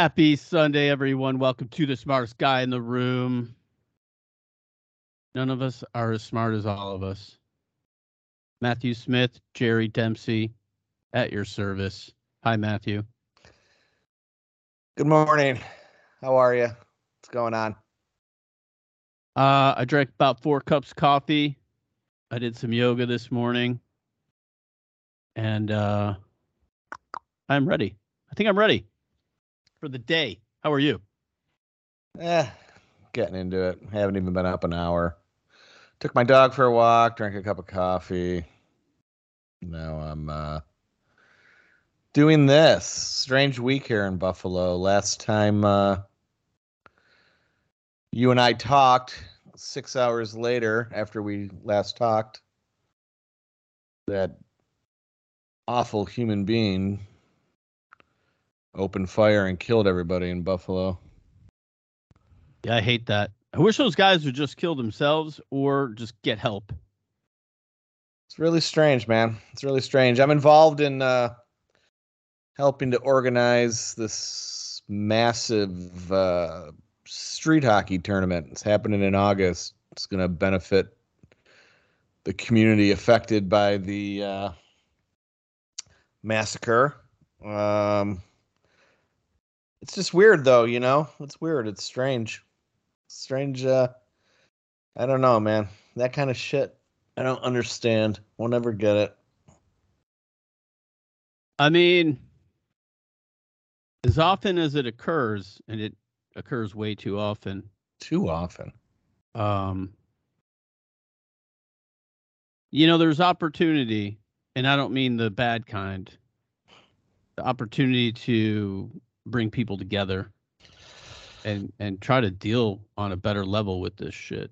Happy Sunday, everyone. Welcome to the smartest guy in the room. None of us are as smart as all of us. Matthew Smith, Gerry Dempsey, at your service. Hi, Matthew. Good morning. How are you? What's going on? Uh, I drank about four cups of coffee. I did some yoga this morning. And uh, I'm ready. I think I'm ready for the day. How are you? Eh, getting into it. Haven't even been up an hour. Took my dog for a walk, drank a cup of coffee. Now I'm uh, doing this. Strange week here in Buffalo. Last time uh, you and I talked, six hours later after we last talked, that awful human being opened fire and killed everybody in Buffalo. Yeah, I hate that. I wish those guys would just kill themselves or just get help. It's really strange, man. It's really strange. I'm involved in uh, helping to organize this massive uh, street hockey tournament. It's happening in August. It's going to benefit the community affected by the uh, massacre. Um, it's just weird, though. You know, it's weird. It's strange. Strange. Uh, I don't know, man. That kind of shit. I don't understand. We'll never get it. I mean, as often as it occurs, and it occurs way too often. Too often. Um, you know, there's opportunity, and I don't mean the bad kind. The opportunity to bring people together and and try to deal on a better level with this shit.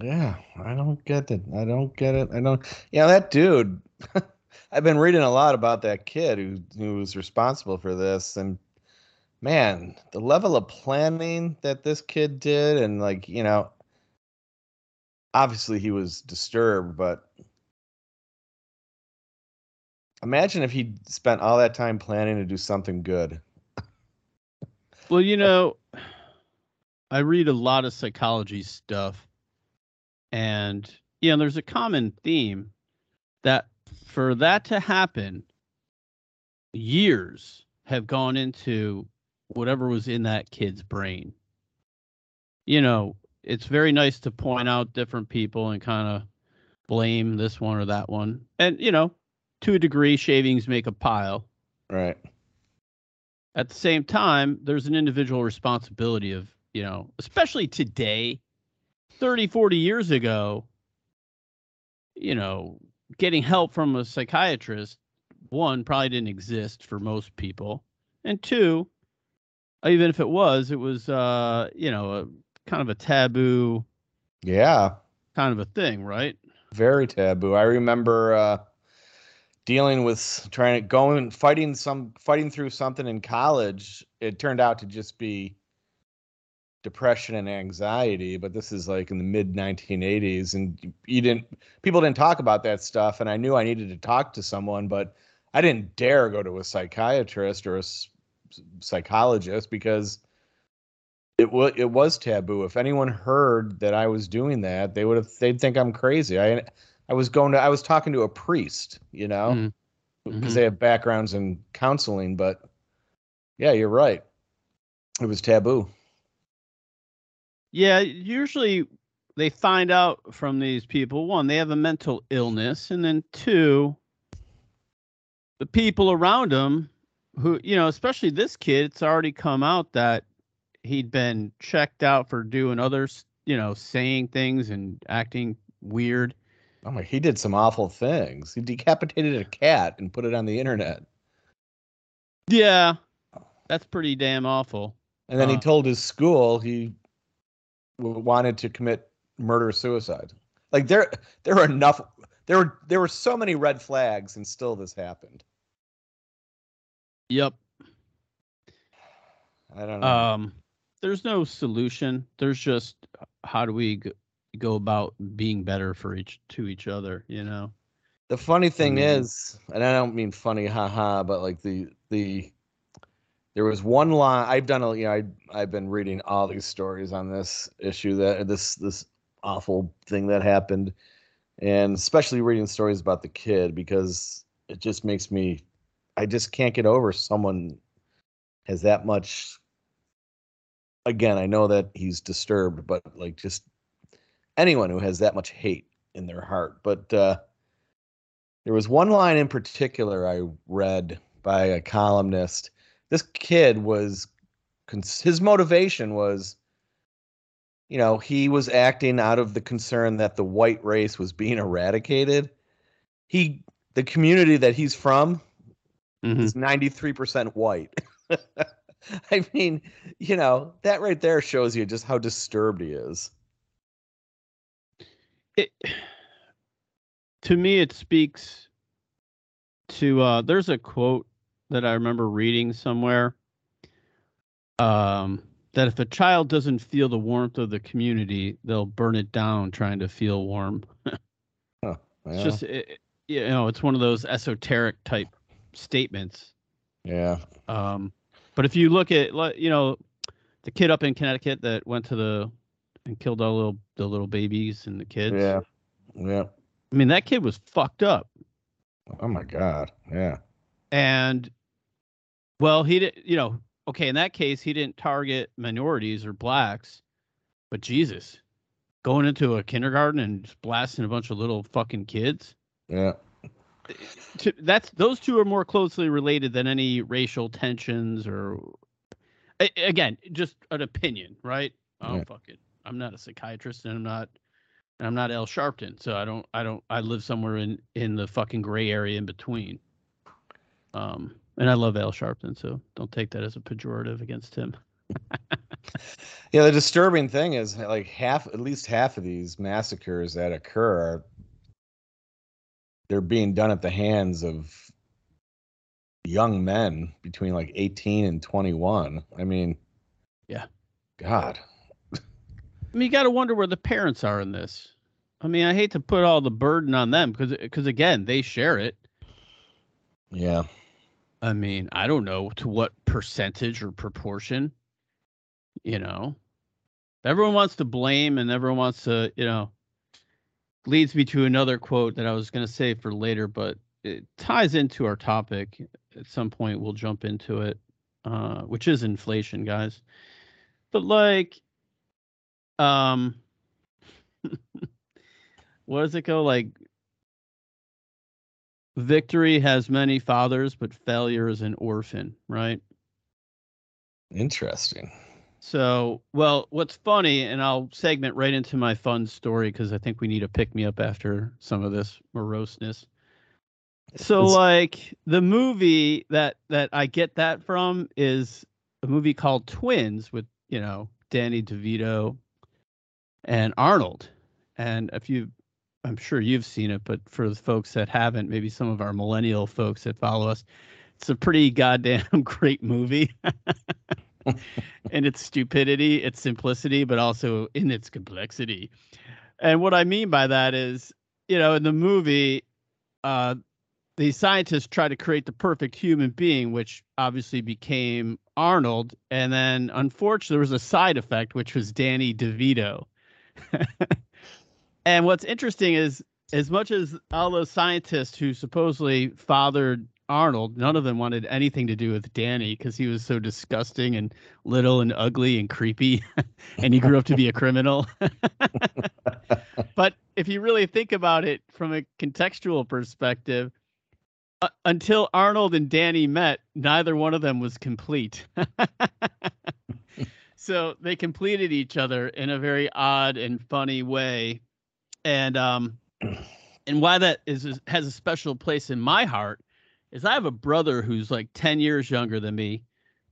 Yeah, I don't get it. I don't get it. I don't. Yeah, that dude. I've been reading a lot about that kid who who was responsible for this, and man, the level of planning that this kid did, and like you know, obviously he was disturbed, but imagine if he spent all that time planning to do something good. Well, you know, I read a lot of psychology stuff, and you know, there's a common theme that for that to happen, years have gone into whatever was in that kid's brain. You know, it's very nice to point out different people and kind of blame this one or that one. And, you know, to a degree, shavings make a pile. Right. At the same time, there's an individual responsibility of, you know, especially today, 30, 40 years ago, you know, getting help from a psychiatrist, one, probably didn't exist for most people. And two, even if it was, it was, uh, you know, a kind of a taboo Yeah. kind of a thing, right? Very taboo. I remember uh, dealing with trying to go and fighting some fighting through something in college. It turned out to just be depression and anxiety, but this is like in the mid 1980s, and you- you didn't people didn't talk about that stuff, and I knew I needed to talk to someone, but I didn't dare go to a psychiatrist or a psychologist because it was it was taboo. If anyone heard that I was doing that, they would have they'd think I'm crazy. I I was going to I was talking to a priest, you know, Mm. because Mhm. they have backgrounds in counseling, but yeah, you're right. It was taboo. Yeah, usually they find out from these people one, they have a mental illness, and then two, the people around them who, you know, especially this kid, it's already come out that he'd been checked out for doing others, you know, saying things and acting weird. Oh my, he did some awful things. He decapitated a cat and put it on the internet. Yeah, that's pretty damn awful. And then he Uh. told his school he wanted to commit murder suicide. Like there there were enough there were there were so many red flags and still this happened. Yep. I don't know. Um, there's no solution. There's just how do we go, about being better for each to each other, you know? The funny thing mean- is, and I don't mean funny, haha, but like the the there was one line I've done a you know I I've been reading all these stories on this issue that this this awful thing that happened and especially reading stories about the kid because it just makes me I just can't get over someone has that much again I know that he's disturbed but like just anyone who has that much hate in their heart but uh there was one line in particular I read by a columnist. This kid was his motivation was you know he was acting out of the concern that the white race was being eradicated. He the community that he's from mm-hmm. is 93% white. I mean you know that right there shows you just how disturbed he is it to me it speaks to uh there's a quote that I remember reading somewhere. Um, that if a child doesn't feel the warmth of the community, they'll burn it down trying to feel warm. oh, It's just, it, you know, it's one of those esoteric type statements. Yeah. Um, but if you look at, you know, the kid up in Connecticut that went to the and killed all the little the little babies and the kids. Yeah. Yeah. I mean, that kid was fucked up. Oh my god. Yeah. And well, he did, you know, okay, in that case, he didn't target minorities or blacks, but Jesus, going into a kindergarten and just blasting a bunch of little fucking kids. Yeah. That's those two are more closely related than any racial tensions or again, just an opinion, right? Oh yeah. fuck it. I'm not a psychiatrist and I'm not and I'm not Al Sharpton, so I don't I don't I live somewhere in in the fucking gray area in between. Um and I love Al Sharpton, so don't take that as a pejorative against him. yeah, the disturbing thing is like half, at least half of these massacres that occur are they're being done at the hands of young men between like 18 and 21. I mean, yeah, God. I mean, you got to wonder where the parents are in this. I mean, I hate to put all the burden on them because, because again, they share it. Yeah. I mean, I don't know to what percentage or proportion, you know. Everyone wants to blame and everyone wants to, you know, leads me to another quote that I was going to say for later, but it ties into our topic. At some point, we'll jump into it, uh, which is inflation, guys. But like, um, what does it go? Like, victory has many fathers, but failure is an orphan, right? Interesting. So, well, what's funny, and I'll segment right into my fun story because I think we need to pick me up after some of this moroseness. So, it's... like the movie that that I get that from is a movie called Twins with you know Danny DeVito and Arnold. And if you I'm sure you've seen it, but for the folks that haven't, maybe some of our millennial folks that follow us, it's a pretty goddamn great movie. and its stupidity, its simplicity, but also in its complexity. And what I mean by that is, you know, in the movie, uh, the scientists try to create the perfect human being, which obviously became Arnold. And then, unfortunately, there was a side effect, which was Danny DeVito. And what's interesting is, as much as all those scientists who supposedly fathered Arnold, none of them wanted anything to do with Danny because he was so disgusting and little and ugly and creepy, and he grew up to be a criminal. but if you really think about it from a contextual perspective, uh, until Arnold and Danny met, neither one of them was complete. So they completed each other in a very odd and funny way and um and why that is, is has a special place in my heart is I have a brother who's like 10 years younger than me,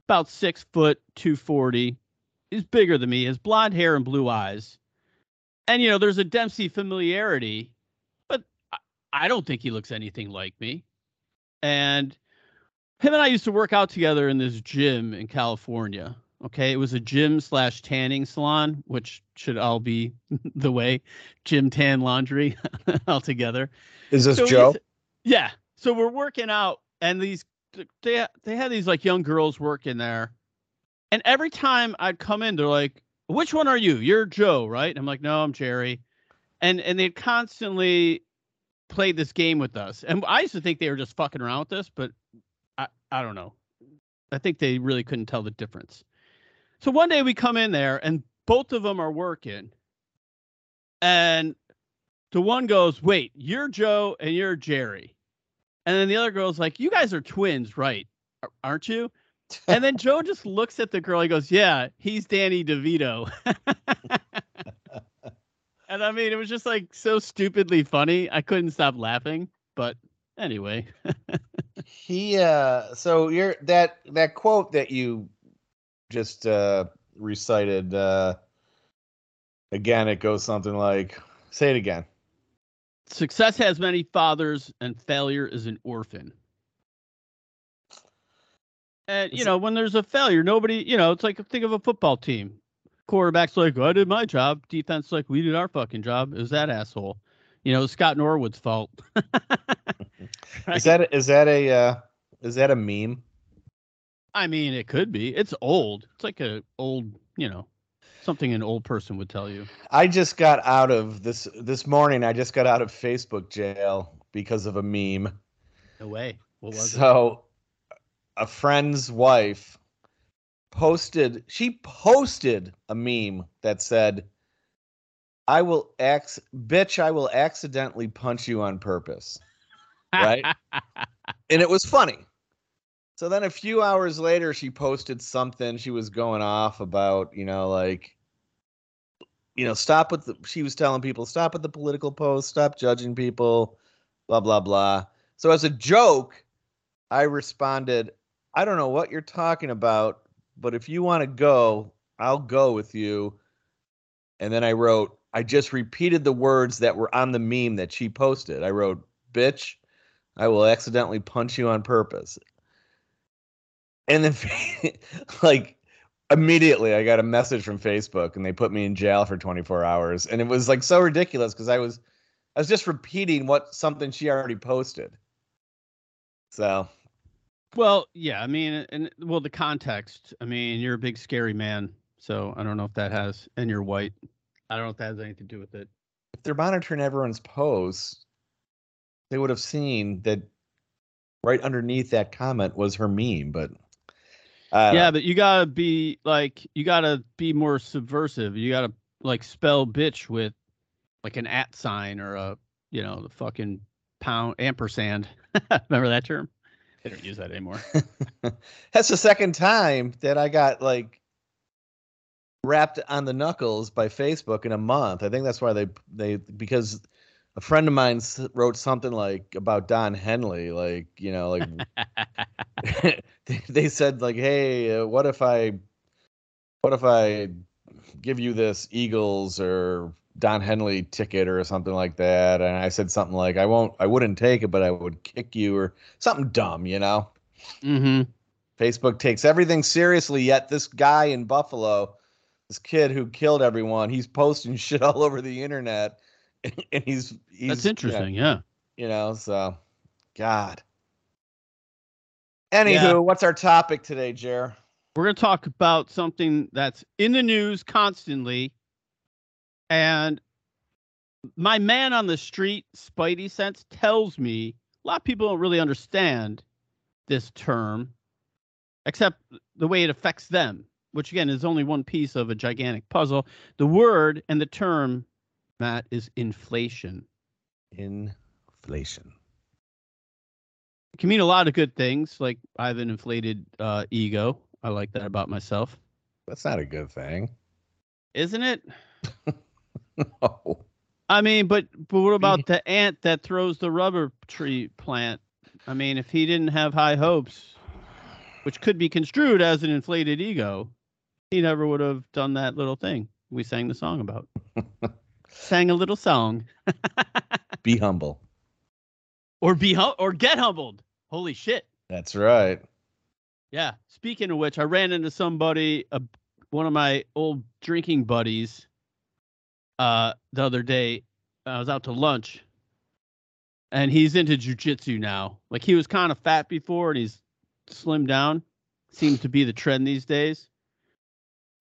about six foot, 240. He's bigger than me, has blonde hair and blue eyes. And, you know, there's a Dempsey familiarity, but I don't think he looks anything like me. And him and I used to work out together in this gym in California. Okay, it was a gym slash tanning salon, which should all be the way gym tan laundry altogether. Is this so Joe? Yeah. So we're working out, and these they they had these like young girls working there, and every time I'd come in, they're like, "Which one are you? You're Joe, right?" And I'm like, "No, I'm Gerry," and and they'd constantly played this game with us, and I used to think they were just fucking around with us, but I I don't know. I think they really couldn't tell the difference. So one day we come in there, and both of them are working, and the one goes, "Wait, you're Joe and you're Gerry," and then the other girl's like, "You guys are twins, right? Aren't you?" And then Joe just looks at the girl. He goes, "Yeah, he's Danny DeVito." and I mean, it was just like so stupidly funny. I couldn't stop laughing. But anyway, He uh so you're that that quote that you just uh recited uh again it goes something like say it again. success has many fathers, and failure is an orphan. And you know, when there's a failure, nobody, you know, it's like think of a football team. Quarterback's like, I did my job. Defense like, we did our fucking job. It was that asshole. You know, Scott Norwood's fault. Is that is that a uh is that a meme? I mean, it could be. It's old. It's like a old, you know, something an old person would tell you. I just got out of this this morning I just got out of Facebook jail because of a meme. No way. What was it? so a friend's wife posted she posted a meme that said I will ax bitch I will accidentally punch you on purpose. right? And it was funny. So then a few hours later she posted something she was going off about, you know, like you know, stop with the she was telling people stop with the political post, stop judging people, blah blah blah. So as a joke, I responded, I don't know what you're talking about, but if you want to go, I'll go with you. And then I wrote, I just repeated the words that were on the meme that she posted. I wrote, bitch, I will accidentally punch you on purpose. And then, like, immediately I got a message from Facebook and they put me in jail for 24 hours. And it was like so ridiculous because I was, I was just repeating what something she already posted. So Well, yeah, I mean, and well, the context. I mean, you're a big scary man, so I don't know if that has, and you're white. I don't know if that has anything to do with it. if they're monitoring everyone's posts, they would have seen that right underneath that comment was her meme. But yeah, know. but you gotta be like, you gotta be more subversive. You gotta like spell bitch with like an at sign or a, you know, the fucking pound ampersand. Remember that term? They don't use that anymore. that's the second time that I got like rapped on the knuckles by Facebook in a month. I think that's why they they because a friend of mine wrote something like about Don Henley, like you know, like they, said like, hey, uh, what if I, what if I give you this Eagles or Don Henley ticket or something like that? And I said something like, I won't, I wouldn't take it, but I would kick you or something dumb, you know. mm-hmm. Facebook takes everything seriously, yet this guy in Buffalo, this kid who killed everyone, he's posting shit all over the internet, and he's, he's That's you know, interesting. Yeah. You know, so God. Anywho, Yeah. what's our topic today, Jer? We're going to talk about something that's in the news constantly. And my man on the street, Spidey Sense, tells me a lot of people don't really understand this term, except the way it affects them, which again is only one piece of a gigantic puzzle. The word and the term, Matt, is inflation. Inflation. It can mean a lot of good things, like I have an inflated uh, ego. I like that about myself. That's not a good thing. Isn't it? No. I mean, but but what about the ant that throws the rubber tree plant? I mean, if he didn't have high hopes, which could be construed as an inflated ego, he never would have done that little thing we sang the song about. sang a little song, Be humble. or be hum- or get humbled. Holy shit! That's right. Yeah. Speaking of which, I ran into somebody, uh, one of my old drinking buddies, uh, the other day. I was out to lunch, and he's into jujitsu now. Like he was kind of fat before, and he's slimmed down. Seems to be the trend these days.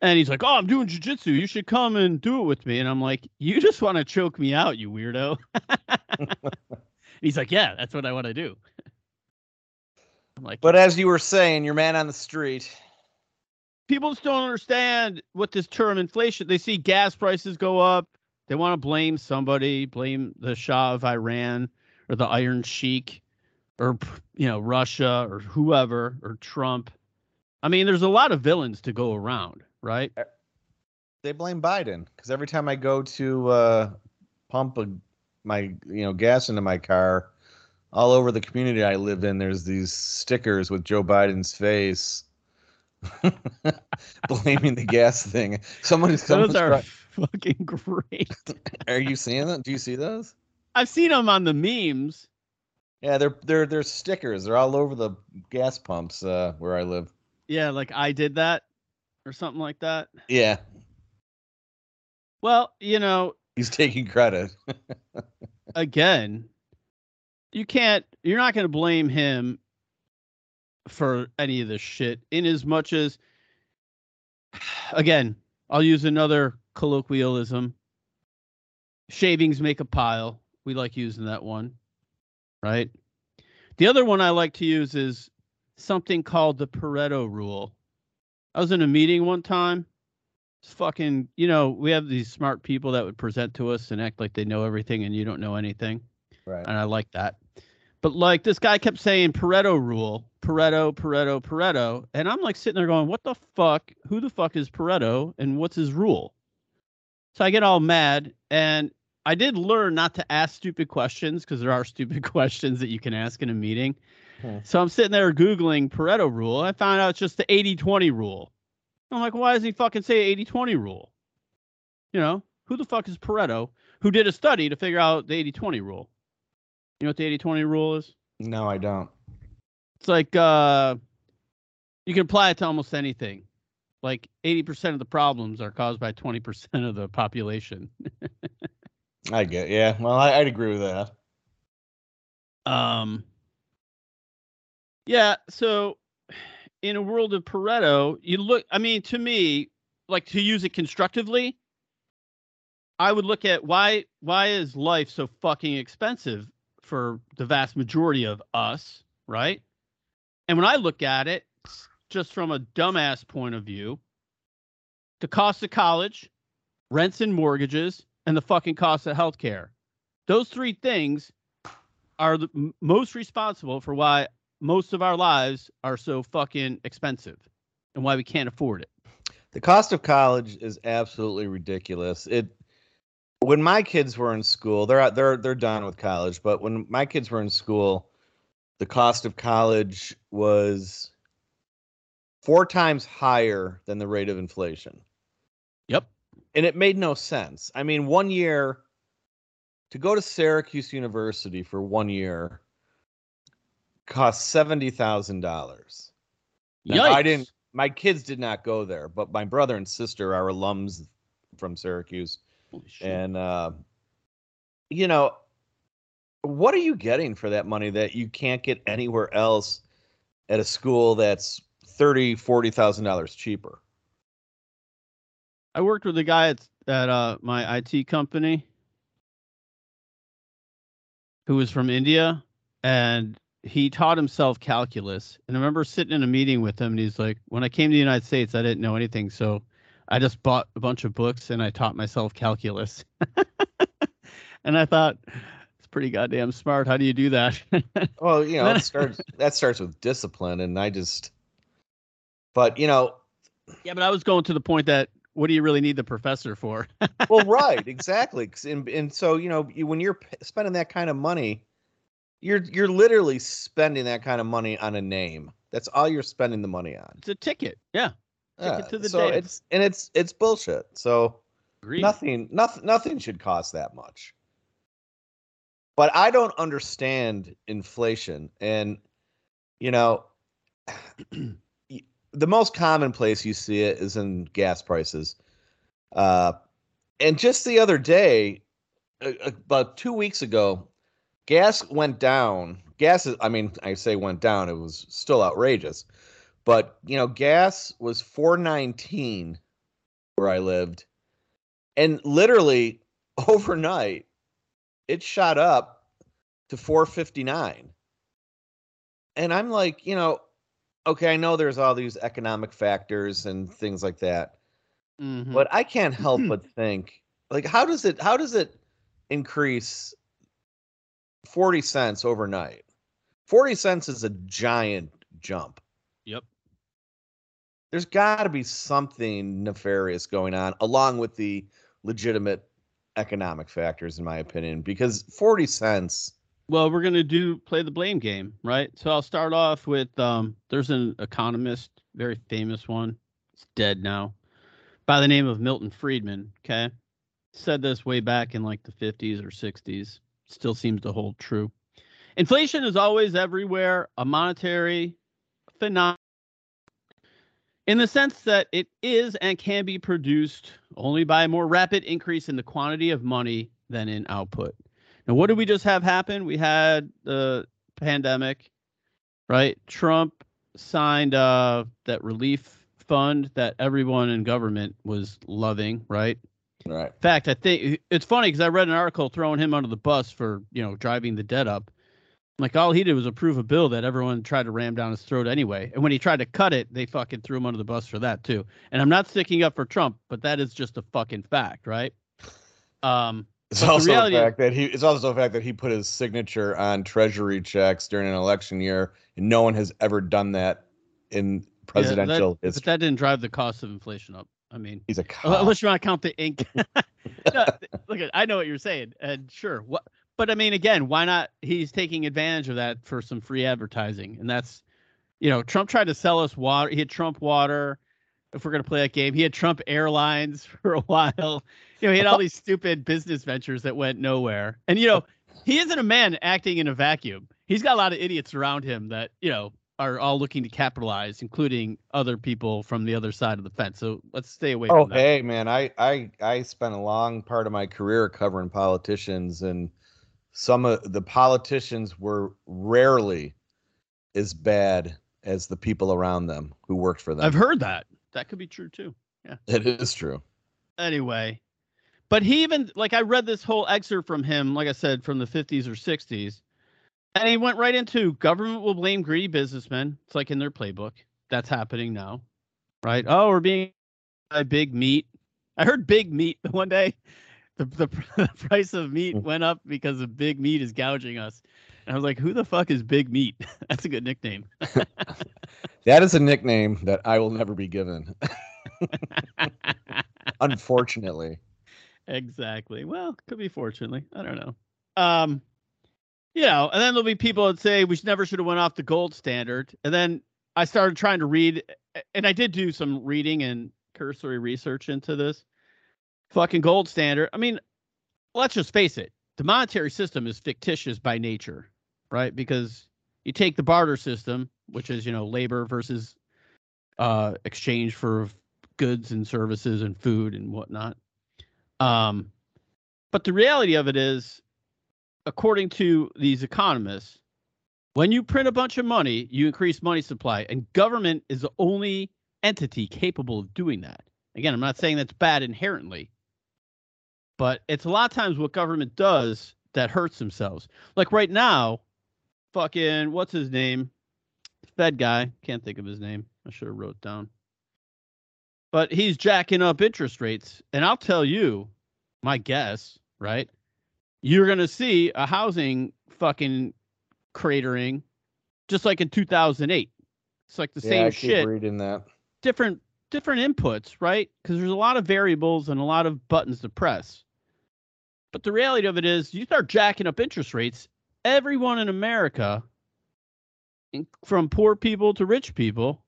And he's like, "Oh, I'm doing jujitsu. You should come and do it with me." And I'm like, "You just want to choke me out, you weirdo." he's like, "Yeah, that's what I want to do." I'm like, But as you were saying, your man on the street. people just don't understand what this term inflation. They see gas prices go up. They want to blame somebody, blame the Shah of Iran or the Iron Sheik or you know Russia or whoever or Trump. I mean, there's a lot of villains to go around, right? They blame Biden because every time I go to uh, pump a, my you know gas into my car, all over the community I live in, there's these stickers with Joe Biden's face, blaming the gas thing. Someone, Those someone's are fucking great. are you seeing them? Do you see those? I've seen them on the memes. Yeah, they're they're they're stickers. They're all over the gas pumps uh, where I live. Yeah, like I did that or something like that. Yeah, Well, you know, he's taking credit. again, you can't you're not going to blame him for any of this shit in as much as again, I'll use another colloquialism. Shavings make a pile. We like using that one, right? The other one I like to use is something called the Pareto rule. I was in a meeting one time. It's fucking, you know, we have these smart people that would present to us and act like they know everything and you don't know anything Right. and I like that. But like this guy kept saying Pareto rule, Pareto, Pareto, Pareto, and I'm like sitting there going, "What the fuck? Who the fuck is Pareto, and what's his rule?" So I get all mad, and I did learn not to ask stupid questions because there are stupid questions that you can ask in a meeting. Hmm. So I'm sitting there googling Pareto rule. I found out it's just the 80-20 rule. I'm like, why does he fucking say 80-20 rule? You know, who the fuck is Pareto? Who did a study to figure out the 80-20 rule? You know what the 80 20 rule is? No, I don't. It's like uh, you can apply it to almost anything. Like 80% of the problems are caused by 20% of the population. I get. Yeah. Well, I, I'd agree with that. Um, yeah. So in a world of Pareto, you look, I mean, to me, like to use it constructively, I would look at why why is life so fucking expensive for the vast majority of us, right? And when I look at it, just from a dumbass point of view, the cost of college, rents and mortgages, and the fucking cost of healthcare. Those three things are the most responsible for why most of our lives are so fucking expensive and why we can't afford it. The cost of college is absolutely ridiculous. It when my kids were in school, they're out- they're they're done with college, but when my kids were in school, the cost of college was four times higher than the rate of inflation. Yep. And it made no sense. I mean, one year to go to Syracuse University for one year cost seventy thousand dollars. I didn't- My kids did not go there, but my brother and sister are alums from Syracuse, and uh, you know, what are you getting for that money that you can't get anywhere else at a school that's thirty, forty thousand dollars cheaper? I worked with a guy at, at uh, my IT company who was from India and he taught himself calculus. And I remember sitting in a meeting with him and he's like, when I came to the United States, I didn't know anything. So I just bought a bunch of books and I taught myself calculus. and I thought, it's pretty goddamn smart. How do you do that? Well, you know, it starts that starts with discipline, and I just, but you know, yeah, but I was going to the point that what do you really need the professor for? well, right, exactly, and and so you know, when you're p- spending that kind of money, you're you're literally spending that kind of money on a name. That's all you're spending the money on. it's a ticket. Yeah. Ticket to the so it's and it's it's bullshit. So Agreed. nothing, nothing, nothing should cost that much. But I don't understand inflation, and you know, the most common place you see it is in gas prices. Uh, and just the other day, uh, about two weeks ago, gas went down gas is. I mean, I say went down. It was still outrageous, but you know, gas was four nineteen where I lived, and literally overnight, it shot up to four fifty nine. And I'm like, you know, okay, I know there's all these economic factors and things like that, Mhm. but I can't help but think, like, how does it how does it increase forty cents overnight? Forty cents is a giant jump. Yep. There's got to be something nefarious going on, along with the legitimate economic factors, in my opinion, because forty cents. Well, we're gonna do play the blame game, right? So I'll start off with um, there's an economist, very famous one. It's dead now, by the name of Milton Friedman. Okay, said this way back in like the 50s or 60s. Still seems to hold true. Inflation is always everywhere, a monetary phenomenon. In the sense that it is and can be produced only by a more rapid increase in the quantity of money than in output. Now, what did we just have happen? We had the pandemic, right? Trump signed uh, that relief fund that everyone in government was loving, right? Right. In fact, I think it's funny because I read an article throwing him under the bus for you know driving the debt up. Like all he did was approve a bill that everyone tried to ram down his throat anyway. And when he tried to cut it, they fucking threw him under the bus for that too. And I'm not sticking up for Trump, but that is just a fucking fact, right? Um, It's also the, reality fact that he. It's also fact that he put his signature on treasury checks during an election year, and no one has ever done that in presidential yeah, that, but that didn't drive the cost of inflation up. I mean, He's a Uh, cop. Unless you want to count the ink. No, look, at I know what you're saying, and sure, what? But I mean, again, why not? He's taking advantage of that for some free advertising, and that's, you know, Trump tried to sell us water. He had Trump water. If we're gonna play that game, he had Trump Airlines for a while. You know, he had all these stupid business ventures that went nowhere. And you know, he isn't a man acting in a vacuum. He's got a lot of idiots around him that you know are all looking to capitalize, including other people from the other side of the fence. So let's stay away Oh, from that. hey, man, I, I I spent a long part of my career covering politicians, and some of the politicians were rarely as bad as the people around them who worked for them. I've heard that. That could be true too. Yeah, it is true. Anyway, but he even like I read this whole excerpt from him, like I said, from the 50s or 60s, and he went right into government will blame greedy businessmen. It's like in their playbook. That's happening now, right? Oh, we're being by big meat. I heard big meat the one day. The, the, the price of meat went up because of big meat is gouging us. And I was like, who the fuck is big meat? That's a good nickname. That is a nickname that I will never be given, unfortunately. Exactly. Well, could be fortunately. I don't know. Um, you know, and then there'll be people that say we should never should have went off the gold standard. And then I started trying to read, and I did do some reading and cursory research into this fucking gold standard. I mean, let's just face it, the monetary system is fictitious by nature, right? Because you take the barter system, which is you know labor versus uh, exchange for goods and services and food and whatnot. Um, but the reality of it is, according to these economists, when you print a bunch of money, you increase money supply, and government is the only entity capable of doing that. Again, I'm not saying that's bad inherently, but it's a lot of times what government does that hurts themselves. Like right now, fucking what's his name? Fed guy, can't think of his name. I should have wrote down. But he's jacking up interest rates, and I'll tell you, my guess, right? You're gonna see a housing fucking cratering, just like in 2008. It's like the yeah, same I keep shit reading that. different different inputs, right? Because there's a lot of variables and a lot of buttons to press. But the reality of it is, you start jacking up interest rates, everyone in America, from poor people to rich people,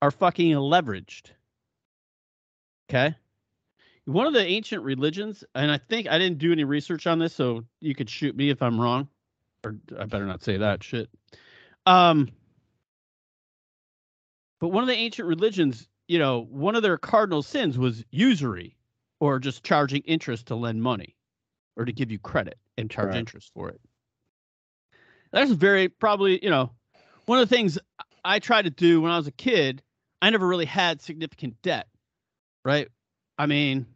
are fucking leveraged. Okay. One of the ancient religions, and I think I didn't do any research on this, so you could shoot me if I'm wrong, or I better not say that shit. Um, but one of the ancient religions, you know, one of their cardinal sins was usury or just charging interest to lend money or to give you credit and charge Right. interest for it. That's very probably, you know, one of the things I tried to do when I was a kid. I never really had significant debt, right? I mean,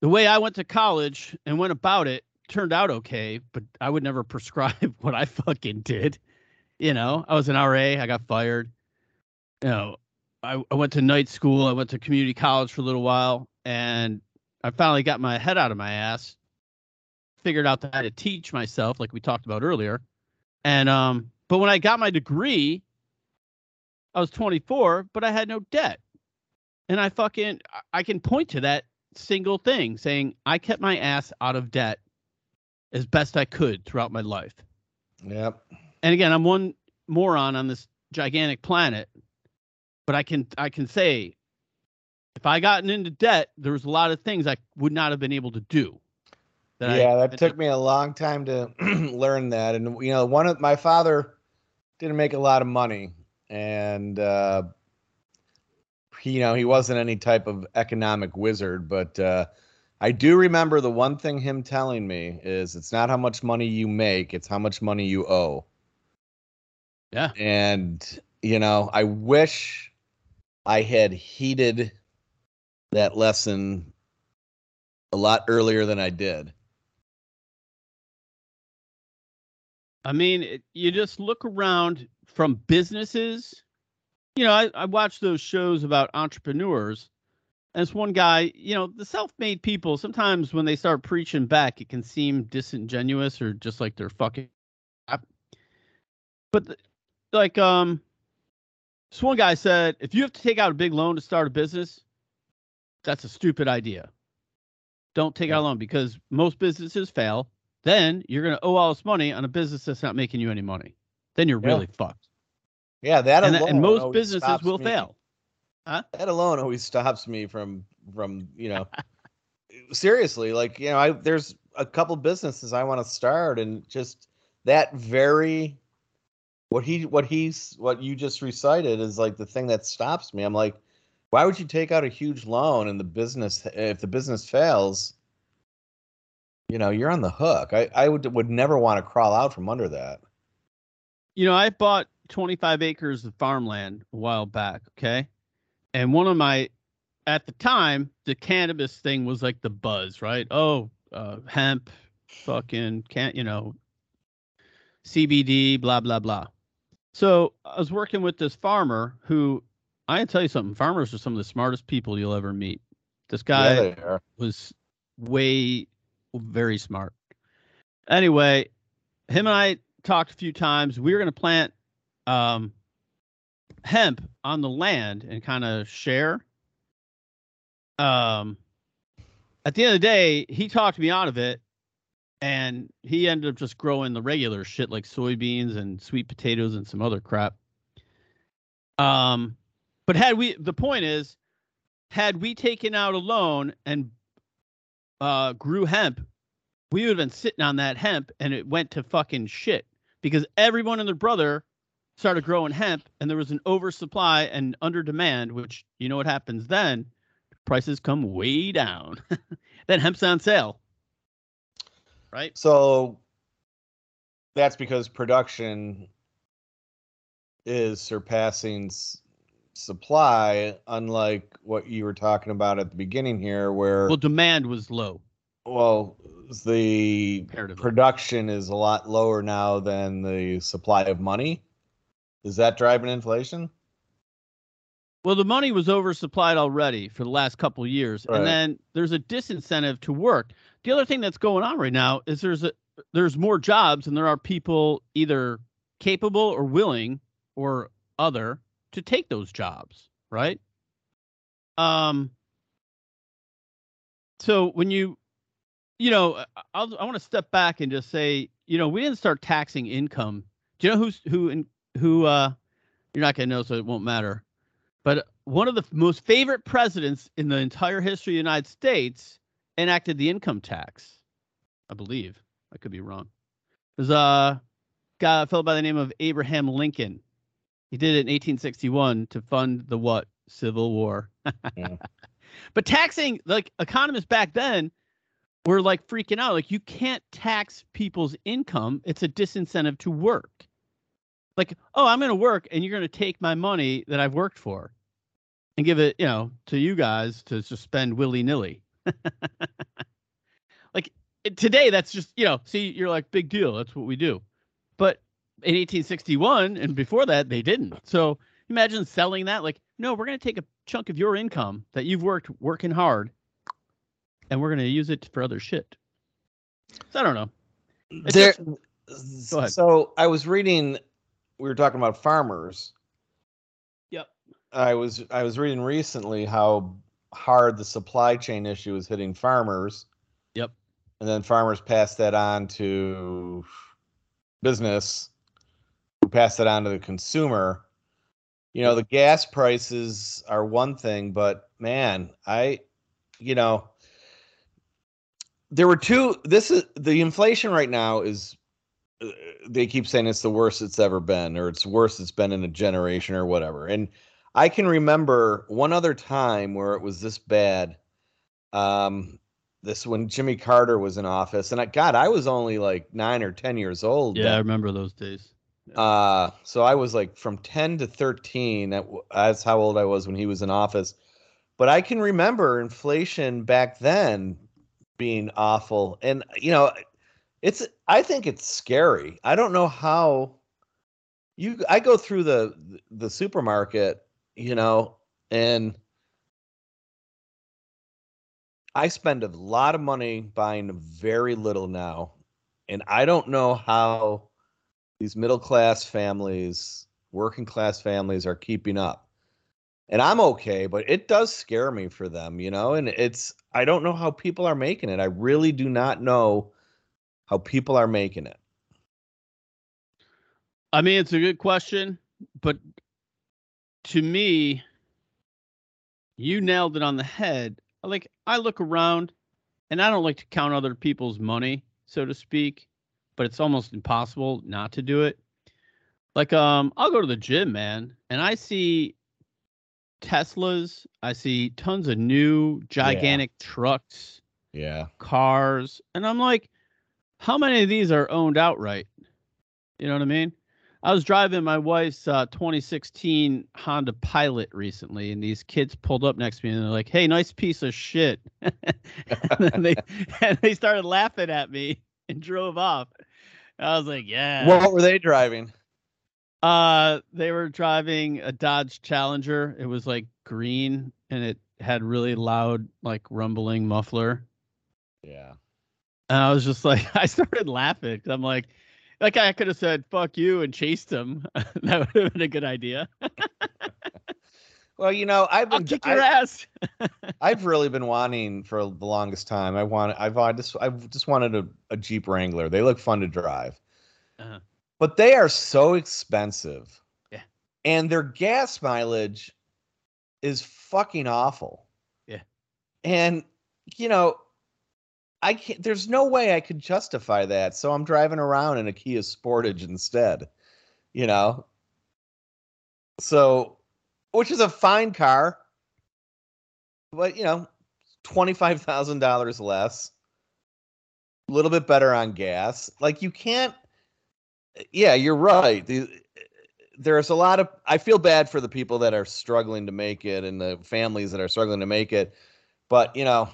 the way I went to college and went about it turned out okay, but I would never prescribe what I fucking did. You know, I was an RA, I got fired. You know, I, I went to night school, I went to community college for a little while, and I finally got my head out of my ass, figured out how to teach myself, like we talked about earlier. And um, but when I got my degree, I was 24, but I had no debt. And I fucking I can point to that single thing saying I kept my ass out of debt as best I could throughout my life. Yep. And again, I'm one moron on this gigantic planet, but I can I can say if I gotten into debt, there was a lot of things I would not have been able to do. That yeah, I, that took me a long time to learn that. And you know, one of my father didn't make a lot of money, and uh, he, you know, he wasn't any type of economic wizard, but uh, I do remember the one thing him telling me is it's not how much money you make, it's how much money you owe. Yeah. And, you know, I wish I had heeded that lesson a lot earlier than I did. I mean, you just look around from businesses. You know, I, I watch those shows about entrepreneurs and this one guy, you know, the self-made people. Sometimes when they start preaching back, it can seem disingenuous or just like they're fucking. But the, like, um, this one guy said, if you have to take out a big loan to start a business, that's a stupid idea. Don't take out a loan because most businesses fail. Then you're going to owe all this money on a business that's not making you any money. Then you're yeah. really fucked. Yeah, that and, uh, and most businesses will me. fail. Huh? That alone always stops me from from you know seriously like you know I there's a couple businesses I want to start and just that very what he what he's what you just recited is like the thing that stops me. I'm like, why would you take out a huge loan and the business if the business fails? You know, you're on the hook. I I would would never want to crawl out from under that. You know, I bought 25 acres of farmland a while back. Okay, and one of my at the time the cannabis thing was like the buzz right? Oh uh, hemp fucking can't you know cbd blah blah blah. So i was working with this farmer who i can tell you something farmers are some of the smartest people you'll ever meet. This guy yeah, was way very smart. Anyway him and i talked a few times. We were going to plant um hemp on the land and kind of share. Um, at the end of the day, he talked me out of it, and he ended up just growing the regular shit like soybeans and sweet potatoes and some other crap. Um, but had we, the point is, had we taken out a loan and uh, grew hemp, we would have been sitting on that hemp and it went to fucking shit because everyone and their brother started growing hemp and there was an oversupply and under demand, which you know what happens then? Prices come way down. then hemp's on sale. Right? So that's because production is surpassing s- supply, unlike what you were talking about at the beginning here, where well, demand was low. Well, the production is a lot lower now than the supply of money. Is that driving inflation? Well, the money was oversupplied already for the last couple years, right. and then there's a disincentive to work. The other thing that's going on right now is there's a there's more jobs, and there are people either capable or willing or other to take those jobs, right? Um. So when you, you know, I'll, I want to step back and just say, you know, we didn't start taxing income. Do you know who's who in, who uh, you're not going to know, so it won't matter. But one of the most favorite presidents in the entire history of the United States enacted the income tax. I believe. I could be wrong. There's a guy, a fellow by the name of Abraham Lincoln. He did it in 1861 to fund the what? Civil War. yeah. But taxing, like economists back then, we're like freaking out. Like you can't tax people's income. It's a disincentive to work. Like, oh, I'm going to work and you're going to take my money that I've worked for and give it, you know, to you guys to just spend willy nilly. like eh, today, that's just, you know, see, you're like, big deal. That's what we do. But in 1861 and before that, they didn't. So imagine selling that. Like, no, we're going to take a chunk of your income that you've worked working hard and we're going to use it for other shit. So I don't know. It's There, just- Go ahead. so I was reading. We were talking about farmers. Yep. I was I was reading recently how hard the supply chain issue is hitting farmers. Yep. And then farmers pass that on to business, who pass it on to the consumer. You know, the gas prices are one thing, but man, I, you know, there were two. This is the inflation right now is. Uh, They keep saying it's the worst it's ever been, or it's worse it's been in a generation, or whatever. And I can remember one other time where it was this bad. Um, this when Jimmy Carter was in office, and I, God, I was only like nine or ten years old. Yeah, I remember those days. Uh, so I was like from 10 to 13. That, that's how old I was when he was in office. But I can remember inflation back then being awful. And, you know, it's, I think it's scary. I don't know how you, I go through the, the supermarket, you know, and I spend a lot of money buying very little now. And I don't know how these middle class families, working class families are keeping up. And I'm okay, but it does scare me for them, you know? And it's I don't know how people are making it. I really do not know how people are making it. I mean, it's a good question, but to me, you nailed it on the head. Like, I look around and I don't like to count other people's money, so to speak, but it's almost impossible not to do it. Like, um, I'll go to the gym, man, and I see Teslas, I see tons of new gigantic trucks, Yeah. cars, and I'm like, how many of these are owned outright? You know what I mean? I was driving my wife's uh, 2016 Honda Pilot recently, and these kids pulled up next to me and they're like, "Hey, nice piece of shit." and they and they started laughing at me and drove off. I was like, "Yeah." What were they driving? Uh, they were driving a Dodge Challenger. It was like green and it had really loud, like rumbling muffler. Yeah. And I was just like, I started laughing. I'm like, like I could have said "fuck you" and chased him. that would have been a good idea. Well, you know, I've I'll been kick I- your ass. I've really been wanting for the longest time. I want I've I just I've just wanted a, a Jeep Wrangler. They look fun to drive. Uh-huh. But they are so expensive. Yeah. And their gas mileage is fucking awful. Yeah. And you know, I can't there's no way I could justify that. So I'm driving around in a Kia Sportage instead. You know. So which is a fine car but you know, twenty five thousand dollars less, a little bit better on gas. Like you can't. Yeah, you're right. The, there's a lot of. I feel bad for the people that are struggling to make it and the families that are struggling to make it, but you know,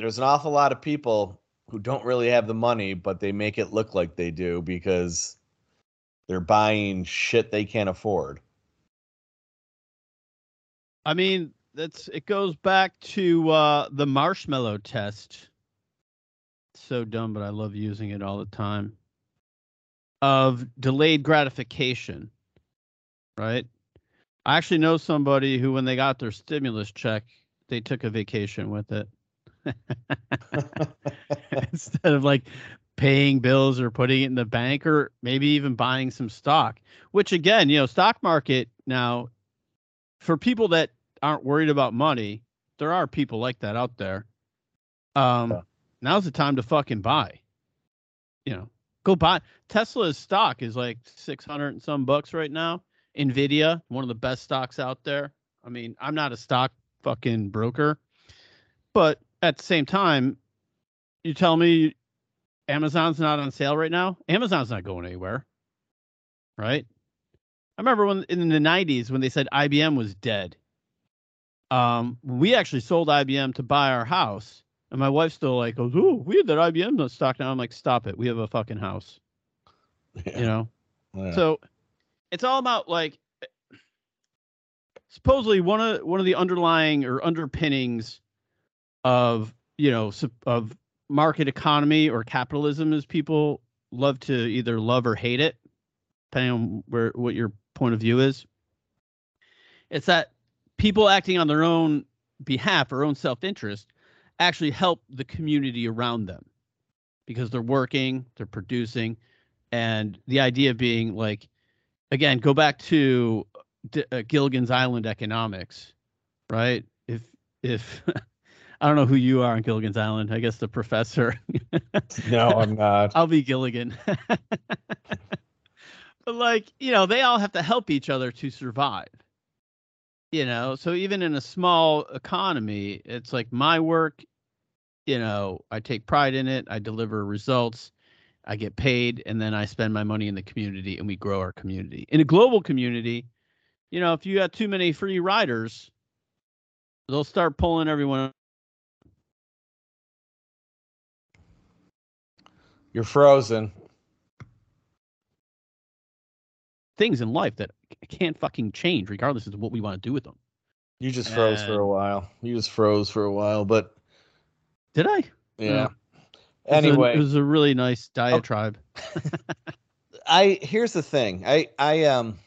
there's an awful lot of people who don't really have the money, but they make it look like they do because they're buying shit they can't afford. I mean, that's it goes back to uh, the marshmallow test. It's So dumb, but I love using it all the time. Of delayed gratification, right? I actually know somebody who, when they got their stimulus check, they took a vacation with it instead of like paying bills or putting it in the bank or maybe even buying some stock. Which again, you know, stock market now for people that aren't worried about money, there are people like that out there. Um, Yeah. now's the time to fucking buy. You know, go buy Tesla's stock is like six hundred and some bucks right now. Nvidia, one of the best stocks out there. I mean, I'm not a stock fucking broker, but at the same time, you tell me Amazon's not on sale right now? Amazon's not going anywhere. Right? I remember when in the 90s when they said IBM was dead. Um, we actually sold IBM to buy our house. And my wife still like goes, "Oh, we have that IBM stock now." I'm like, "Stop it! We have a fucking house." Yeah. You know. Yeah. So it's all about like supposedly one of one of the underlying or underpinnings of you know of market economy or capitalism as people love to either love or hate it depending on where what your point of view is it's that people acting on their own behalf or own self-interest actually help the community around them because they're working they're producing and the idea being like again go back to D- uh, Gilligan's Island economics, right? If if I don't know who you are on Gilligan's Island, I guess the professor. no, I'm not. I'll be Gilligan. but like, you know, they all have to help each other to survive. You know, so even in a small economy, it's like my work, you know, I take pride in it, I deliver results, I get paid, and then I spend my money in the community and we grow our community. In a global community, you know, if you got too many free riders, they'll start pulling everyone. You're frozen. Things in life that can't fucking change, regardless of what we want to do with them. You just froze for a while. You just froze for a while, but Did I? yeah. It was a- Anyway, it was a really nice diatribe. I here's the thing. I I um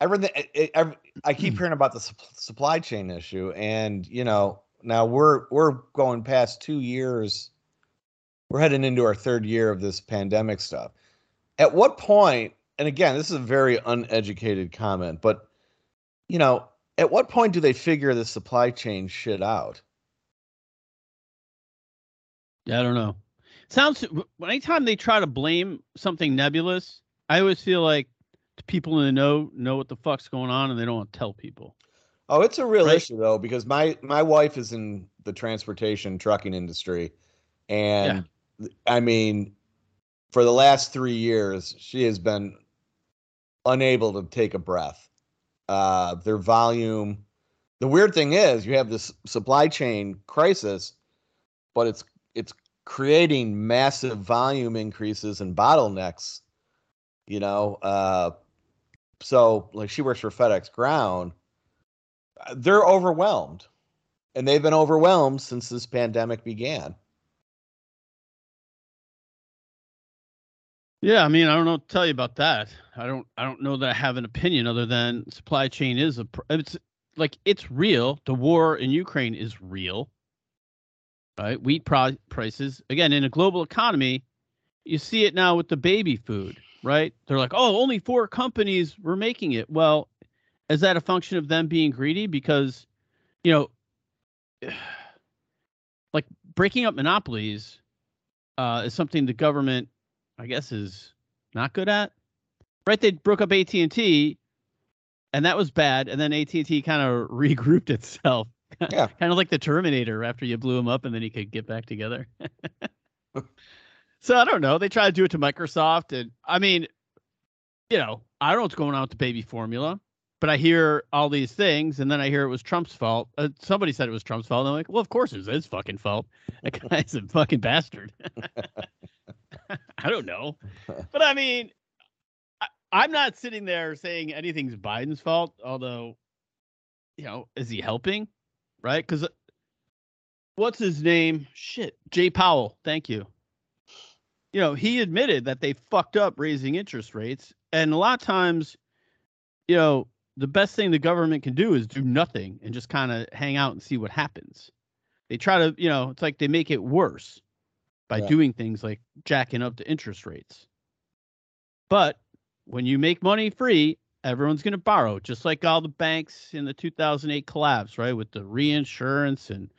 I, I, I- I keep hearing about the sup- supply chain issue and you know now we're we're going past 2 years we're heading into our third year of this pandemic stuff at what point and again this is a very uneducated comment but you know at what point do they figure the supply chain shit out Yeah, I don't know. Sounds anytime they try to blame something nebulous, I always feel like people in the know know what the fuck's going on and they don't tell people. Oh, it's a real Right. issue though, because my my wife is in the transportation trucking industry, and I mean, for the last three years, she has been unable to take a breath. Uh, their volume. The weird thing is, you have this supply chain crisis, but it's it's creating massive volume increases and bottlenecks. You know, uh, so like she works for FedEx Ground they're overwhelmed and they've been overwhelmed since this pandemic began Yeah, I mean, I don't know tell you about that. I don't I don't know that I have an opinion other than supply chain is a it's like it's real. The war in Ukraine is real. Right? Wheat pro- prices again in a global economy, you see it now with the baby food, right? They're like, "Oh, only four companies were making it." Well, is that a function of them being greedy because you know like breaking up monopolies uh, is something the government I guess is not good at. Right? They broke up AT and T, and that was bad. And then AT and T kind of regrouped itself. Yeah. kind of like the Terminator after you blew him up, and then he could get back together. so I don't know. They tried to do it to Microsoft, and I mean, you know, I don't know what's going on with the baby formula. But I hear all these things, and then I hear it was Trump's fault. Uh, somebody said it was Trump's fault. And I'm like, well, of course it was his fucking fault. That guy's a fucking bastard. I don't know. But I mean, I, I'm not sitting there saying anything's Biden's fault, although, you know, is he helping? Right? Because what's his name? Shit. Jay Powell. Thank you. You know, he admitted that they fucked up raising interest rates. And a lot of times, you know, the best thing the government can do is do nothing and just kind of hang out and see what happens. They try to, you know, it's like they make it worse by Yeah. doing things like jacking up the interest rates. But when you make money free, everyone's going to borrow, just like all the banks in the 2008 collapse, right? With the reinsurance and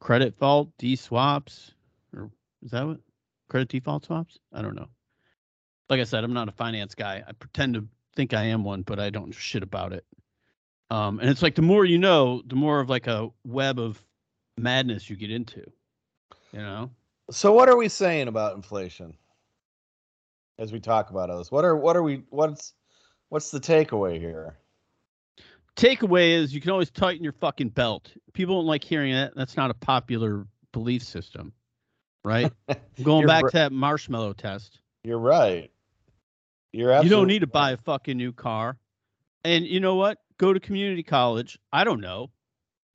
credit fault D swaps, or is that what credit default swaps? I don't know. Like I said, I'm not a finance guy. I pretend to think I am one, but I don't know shit about it. Um, and it's like the more you know, the more of like a web of madness you get into. You know. So what are we saying about inflation? As we talk about this, what are what are we what's what's the takeaway here? Takeaway is you can always tighten your fucking belt. People don't like hearing that. That's not a popular belief system, right? Going back to that marshmallow test. You're right. You're You don't need to buy a fucking new car. And you know what? Go to community college. I don't know.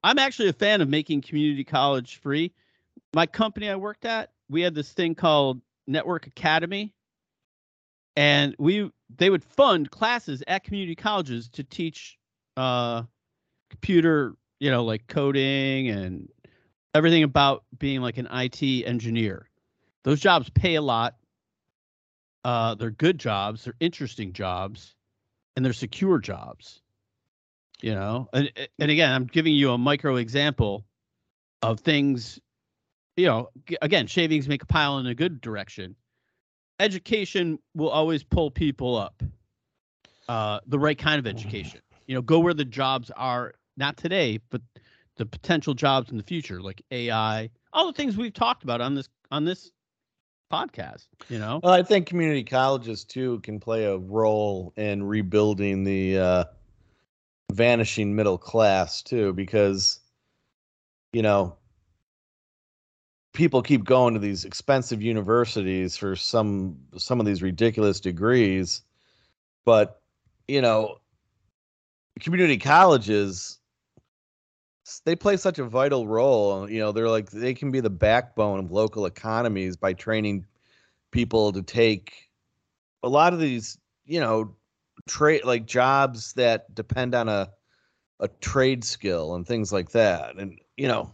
I'm actually a fan of making community college free. My company I worked at, we had this thing called Network Academy. And we they would fund classes at community colleges to teach uh computer, you know, like coding and everything about being like an IT engineer. Those jobs pay a lot. Uh, they're good jobs, they're interesting jobs, and they're secure jobs. You know, and and again, I'm giving you a micro example of things. You know, again, shavings make a pile in a good direction. Education will always pull people up. Uh, the right kind of education. You know, go where the jobs are, not today, but the potential jobs in the future, like AI, all the things we've talked about on this on this podcast. You know, Well, I think community colleges too can play a role in rebuilding the uh, vanishing middle class too, because you know people keep going to these expensive universities for some some of these ridiculous degrees, but you know community colleges they play such a vital role you know they're like they can be the backbone of local economies by training people to take a lot of these, you know, trade like jobs that depend on a a trade skill and things like that. And you know,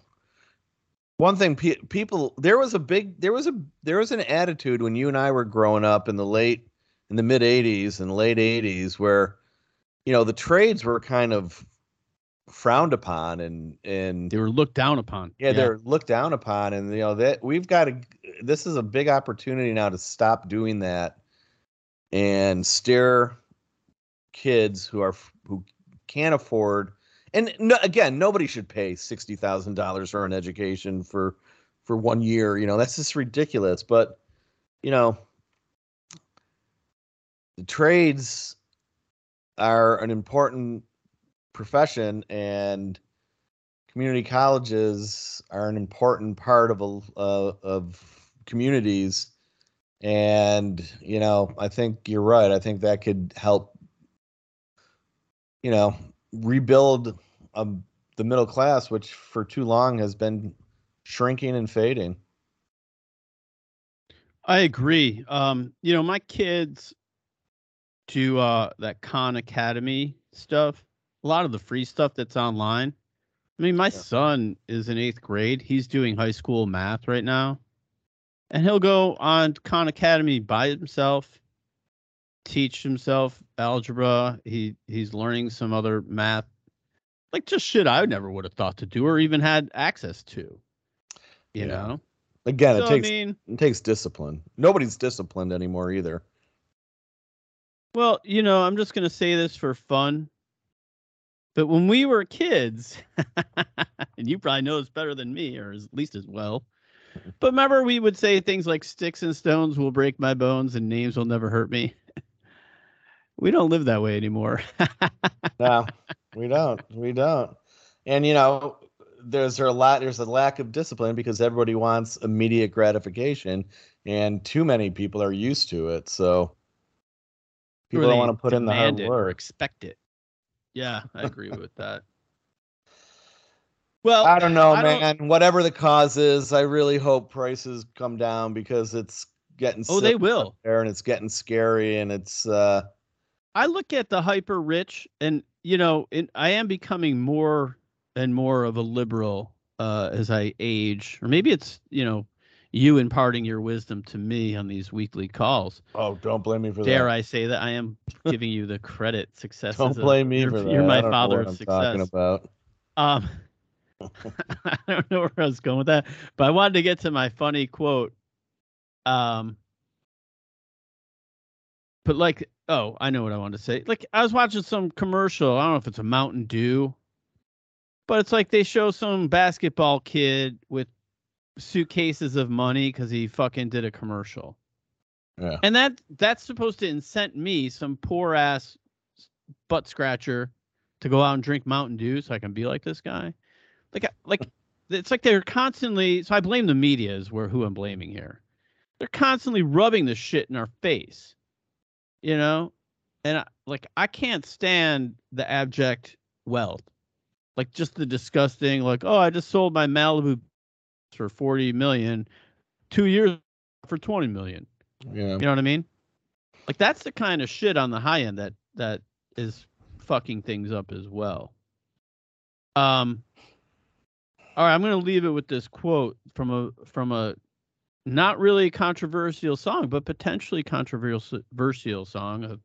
one thing pe- people there was a big there was a there was an attitude when you and I were growing up in the late in the mid 80s and late 80s where you know, the trades were kind of frowned upon and and they were looked down upon. yeah, they're looked down upon, and you know that we've got to. This is a big opportunity now to stop doing that, and steer kids who are who can't afford. And no, again, nobody should pay sixty thousand dollars for an education for for one year. You know that's just ridiculous. But you know, the trades are an important profession, and community colleges are an important part of a uh, of communities and you know i think you're right i think that could help you know rebuild um, the middle class which for too long has been shrinking and fading I agree. Um, you know, my kids do uh that Khan Academy stuff. A lot of the free stuff that's online. I mean, my son is in eighth grade. He's doing high school math right now. And he'll go on Khan Academy by himself, teach himself algebra. He he's learning some other math. Like just shit I never would have thought to do or even had access to. You Yeah. know? again So, it takes I mean, it takes discipline nobody's disciplined anymore either Well, you know, I'm just going to say this for fun. But when we were kids, and you probably know this better than me, or at least as well. But remember, we would say things like sticks and stones will break my bones and names will never hurt me. we don't live that way anymore. no we don't we don't and you know there's a lot there's a lack of discipline because everybody wants immediate gratification and too many people are used to it so people don't want to put in the hard demand it or work expect it. Yeah, I agree with that. Well, i don't know I don't- man whatever the cause is i really hope prices come down because it's getting oh, they will. there and it's getting scary and it's uh I look at the hyper rich, and you know, it, I am becoming more and more of a liberal uh, as I age, or maybe it's you know, you imparting your wisdom to me on these weekly calls. oh don't blame me for Dare that Dare I say that I am giving you the credit success? don't blame me you're, for that You're my father of I'm success. talking about Um, I don't know where I was going with that, but I wanted to get to my funny quote. Um, but like, oh, I know what I wanted to say. Like, I was watching some commercial. I don't know if it's a Mountain Dew, But it's like they show some basketball kid with suitcases of money because he fucking did a commercial. Yeah. And that that's supposed to incent me, some poor ass butt scratcher, to go out and drink Mountain Dew so I can be like this guy. Like like it's like they're constantly so I blame the media is where who I'm blaming here. They're constantly rubbing this shit in our face. You know? And I, like I can't stand the abject wealth. Like just the disgusting like, oh, I just sold my Malibu for 40 million, two years for 20 million. Yeah. You know what I mean? Like that's the kind of shit on the high end that that is fucking things up as well. Um all right, I'm going to leave it with this quote from a from a not really controversial song, but potentially controversial song of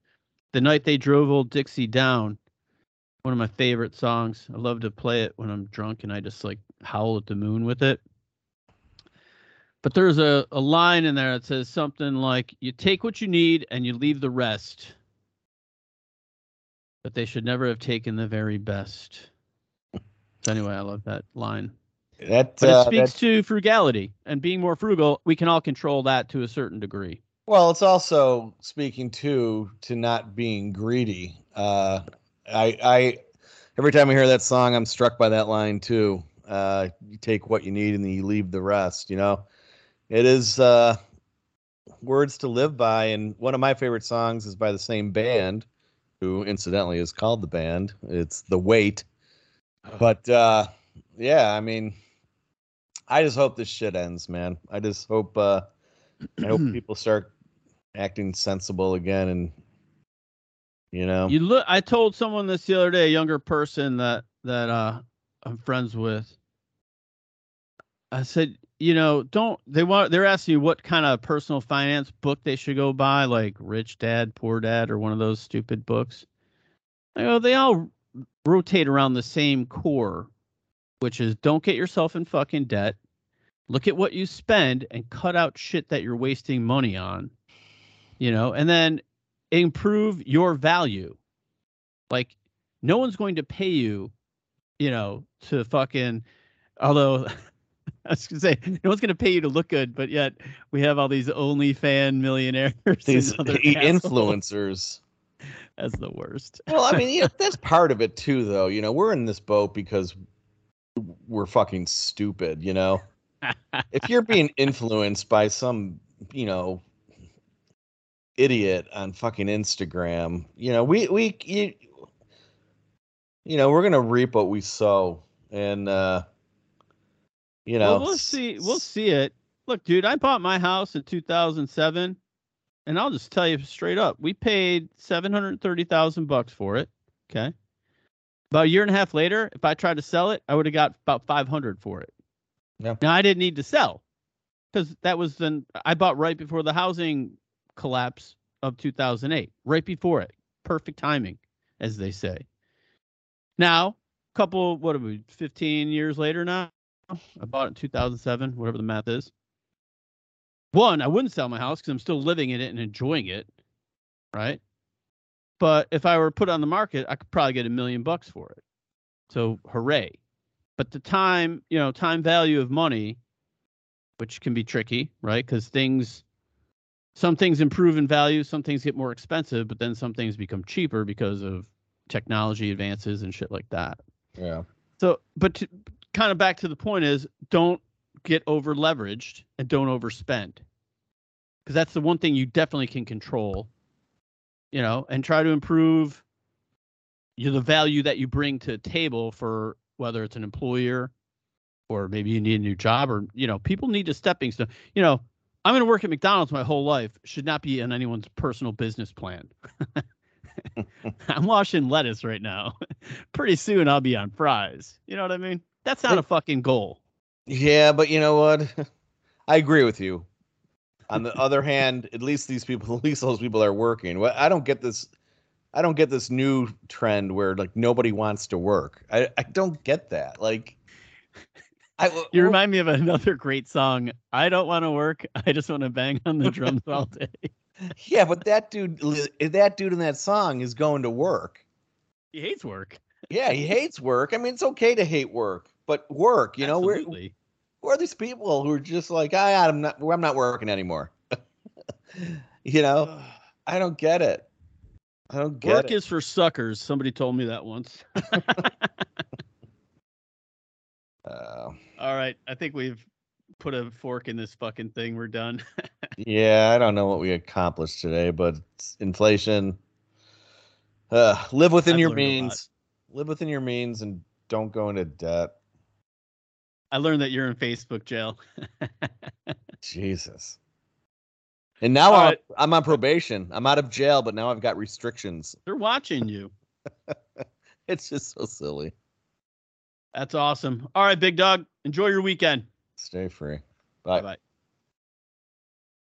"The Night They Drove Old Dixie Down." One of my favorite songs. I love to play it when I'm drunk and I just like howl at the moon with it. But there's a, a line in there that says something like, You take what you need and you leave the rest. But they should never have taken the very best. So anyway, I love that line. That, But it uh, speaks to frugality and being more frugal. We can all control that to a certain degree. well, it's also speaking to to not being greedy. Uh, I I every time I hear that song, I'm struck by that line too. Uh, you take what you need and then you leave the rest. You know, it is uh, words to live by. And one of my favorite songs is by the same band, who incidentally is called the band. It's The Weight. But uh, yeah, I mean, I just hope this shit ends, man. I just hope uh, I hope people start acting sensible again, and you know, You look. I told someone this the other day, a younger person that that uh, I'm friends with. I said, you know, don't they want? They're asking you what kind of personal finance book they should go buy, like Rich Dad, Poor Dad, or one of those stupid books. I go, they all rotate around the same core, which is don't get yourself in fucking debt. Look at what you spend and cut out shit that you're wasting money on. You know, and then improve your value. Like no one's going to pay you, you know, to fucking although I was gonna say no one's gonna pay you to look good, but yet we have all these OnlyFan millionaires. and these other influencers. That's the worst. Well, I mean, yeah, that's part of it too, though. You know, we're in this boat because we're fucking stupid. You know, if you're being influenced by some, you know, idiot on fucking Instagram, you know, we we you, you know, we're gonna reap what we sow, and uh, you know, well, we'll see. We'll see it. Look, dude, I bought my house in 2007, and I'll just tell you straight up, we paid 730,000 bucks for it. Okay. About a year and a half later, if I tried to sell it, I would have got about 500 for it. Yeah. Now I didn't need to sell because that was then I bought right before the housing collapse of 2008, right before it. Perfect timing, as they say. Now, couple, what are we, 15 years later now? I bought it in 2007, whatever the math is. One, I wouldn't sell my house because I'm still living in it and enjoying it, right? But if I were put on the market, I could probably get a million bucks for it. So hooray! But the time, you know, time value of money, which can be tricky, right? Because things, some things improve in value, some things get more expensive, but then some things become cheaper because of technology advances and shit like that. yeah, So, but to, kind of back to the point is don't get over leveraged and don't overspend. Because that's the one thing you definitely can control, you know, and try to improve you the value that you bring to table for whether it's an employer or maybe you need a new job or, you know, people need a stepping stone. You know, I'm going to work at McDonald's my whole life should not be in anyone's personal business plan. I'm washing lettuce right now. Pretty soon I'll be on fries. You know what I mean? That's not a fucking goal. yeah. But you know what? I agree with you. On the other hand, at least these people, at least those people are working. Well, I don't get this. I don't get this new trend where like nobody wants to work. I, I don't get that. Like, I You remind me of another great song. I don't want to work. I just want to bang on the drums all day. yeah, but that dude, that dude in that song is going to work. He hates work. Yeah, he hates work. I mean, it's okay to hate work, but work, you know, we're, who are these people who are just like, I, I'm not, I'm not working anymore. you know, I don't get it. I don't get Work it. is for suckers. Somebody told me that once. Uh, All right. I think we've put a fork in this fucking thing. We're done. yeah, I don't know what we accomplished today, but inflation. Uh, live within I've your learned a lot. means. Live within your means and don't go into debt. I learned that you're in Facebook jail. Jesus. And now I'm, right. I'm on probation. I'm out of jail, but now I've got restrictions. They're watching you. It's just so silly. That's awesome. All right, big dog. Enjoy your weekend. Stay free. Bye. Bye.